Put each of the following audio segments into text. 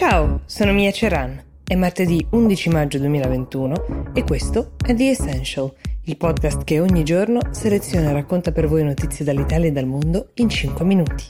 Ciao, sono Mia Ceran. È martedì 11 maggio 2021 e questo è The Essential, il podcast che ogni giorno seleziona e racconta per voi notizie dall'Italia e dal mondo in 5 minuti.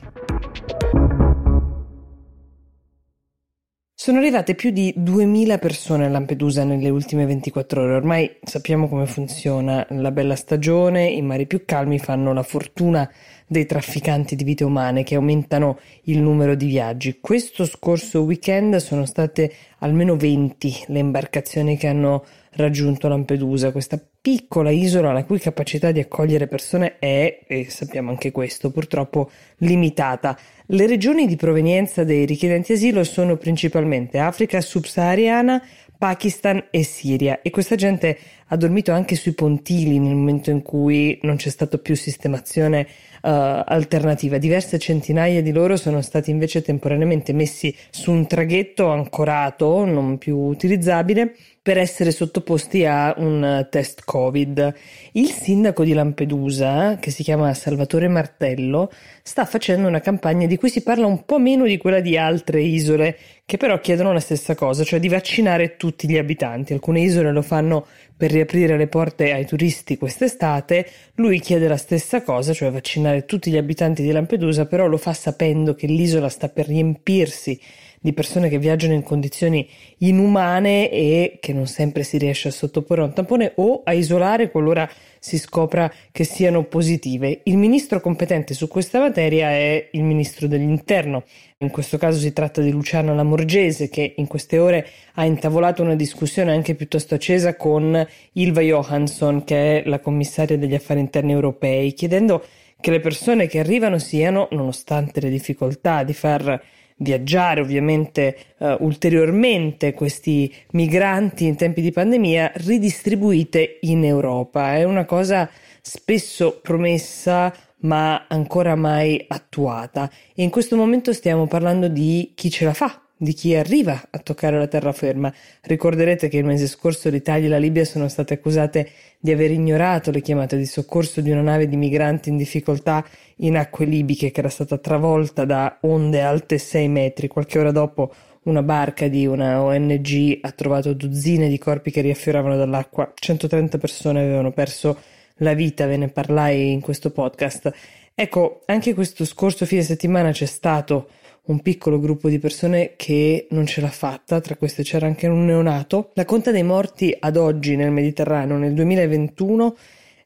Sono arrivate più di 2000 persone a Lampedusa nelle ultime 24 ore. Ormai sappiamo come funziona la bella stagione, i mari più calmi fanno la fortuna dei trafficanti di vite umane che aumentano il numero di viaggi. Questo scorso weekend sono state almeno 20 le imbarcazioni che hanno raggiunto Lampedusa, questa piccola isola la cui capacità di accogliere persone è, e sappiamo anche questo, purtroppo limitata. Le regioni di provenienza dei richiedenti asilo sono principalmente Africa subsahariana, Pakistan e Siria e questa gente ha dormito anche sui pontili nel momento in cui non c'è stata più sistemazione uh, alternativa. Diverse centinaia di loro sono stati invece temporaneamente messi su un traghetto ancorato, non più utilizzabile, per essere sottoposti a un test Covid. Il sindaco di Lampedusa, che si chiama Salvatore Martello, sta facendo una campagna di cui si parla un po' meno di quella di altre isole, che però chiedono la stessa cosa, cioè di vaccinare tutti gli abitanti. Alcune isole lo fanno per riaprire le porte ai turisti quest'estate, lui chiede la stessa cosa, cioè vaccinare tutti gli abitanti di Lampedusa, però lo fa sapendo che l'isola sta per riempirsi di persone che viaggiano in condizioni inumane e che non sempre si riesce a sottoporre a un tampone o a isolare qualora si scopra che siano positive. Il ministro competente su questa materia è il ministro dell'interno. In questo caso si tratta di Luciana Lamorgese che in queste ore ha intavolato una discussione anche piuttosto accesa con Ilva Johansson che è la commissaria degli affari interni europei chiedendo che le persone che arrivano siano, nonostante le difficoltà di far viaggiare ovviamente uh, ulteriormente questi migranti in tempi di pandemia ridistribuite in Europa. È una cosa spesso promessa ma ancora mai attuata e in questo momento stiamo parlando di chi ce la fa di chi arriva a toccare la terraferma. Ricorderete che il mese scorso l'Italia e la Libia sono state accusate di aver ignorato le chiamate di soccorso di una nave di migranti in difficoltà in acque libiche che era stata travolta da onde alte 6 metri. Qualche ora dopo una barca di una ONG ha trovato dozzine di corpi che riaffioravano dall'acqua. 130 persone avevano perso la vita, ve ne parlai in questo podcast. Ecco, anche questo scorso fine settimana c'è stato un piccolo gruppo di persone che non ce l'ha fatta, tra queste c'era anche un neonato. La conta dei morti ad oggi nel Mediterraneo nel 2021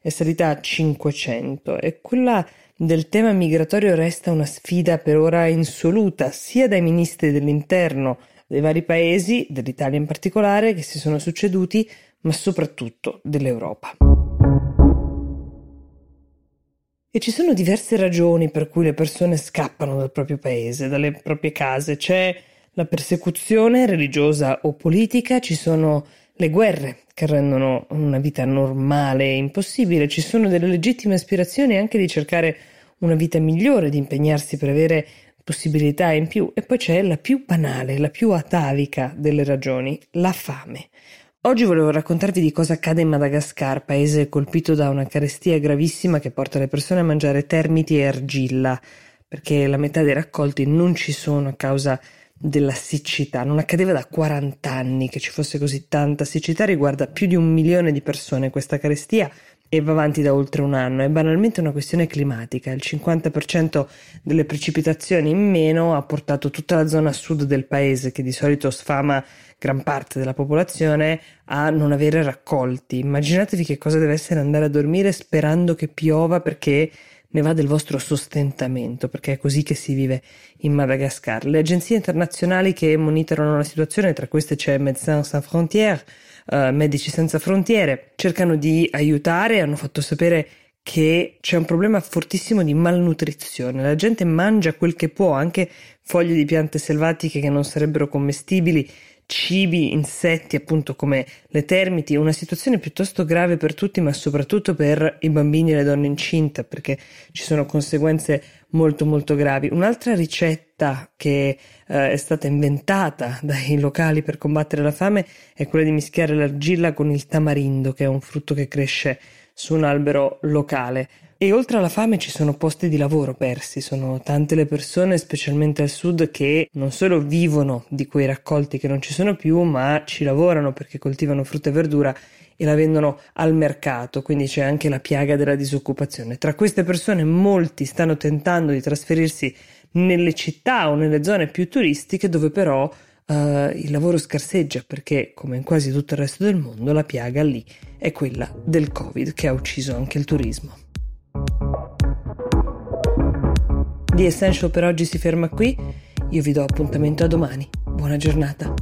è salita a 500 e quella del tema migratorio resta una sfida per ora insoluta sia dai ministri dell'interno dei vari paesi, dell'Italia in particolare, che si sono succeduti, ma soprattutto dell'Europa. E ci sono diverse ragioni per cui le persone scappano dal proprio paese, dalle proprie case. C'è la persecuzione religiosa o politica, ci sono le guerre che rendono una vita normale impossibile, ci sono delle legittime aspirazioni anche di cercare una vita migliore, di impegnarsi per avere possibilità in più e poi c'è la più banale, la più atavica delle ragioni, la fame. Oggi volevo raccontarvi di cosa accade in Madagascar, paese colpito da una carestia gravissima che porta le persone a mangiare termiti e argilla, perché la metà dei raccolti non ci sono a causa della siccità. Non accadeva da 40 anni che ci fosse così tanta siccità, riguarda più di un milione di persone questa carestia e va avanti da oltre un anno. È banalmente una questione climatica. Il 50% delle precipitazioni in meno ha portato tutta la zona sud del paese, che di solito sfama gran parte della popolazione, a non avere raccolti. Immaginatevi che cosa deve essere andare a dormire sperando che piova perché ne va del vostro sostentamento, perché è così che si vive in Madagascar. Le agenzie internazionali che monitorano la situazione, tra queste c'è Médecins Sans Frontières, uh, Medici Senza Frontiere, cercano di aiutare, hanno fatto sapere che c'è un problema fortissimo di malnutrizione. La gente mangia quel che può, anche foglie di piante selvatiche che non sarebbero commestibili, cibi, insetti, appunto come le termiti, una situazione piuttosto grave per tutti, ma soprattutto per i bambini e le donne incinte, perché ci sono conseguenze molto molto gravi. Un'altra ricetta che eh, è stata inventata dai locali per combattere la fame è quella di mischiare l'argilla con il tamarindo, che è un frutto che cresce su un albero locale. E oltre alla fame ci sono posti di lavoro persi, sono tante le persone, specialmente al sud, che non solo vivono di quei raccolti che non ci sono più, ma ci lavorano perché coltivano frutta e verdura e la vendono al mercato, quindi c'è anche la piaga della disoccupazione. Tra queste persone molti stanno tentando di trasferirsi nelle città o nelle zone più turistiche dove però uh, il lavoro scarseggia perché, come in quasi tutto il resto del mondo, la piaga lì è quella del Covid che ha ucciso anche il turismo. The Essential per oggi si ferma qui, io vi do appuntamento a domani. Buona giornata.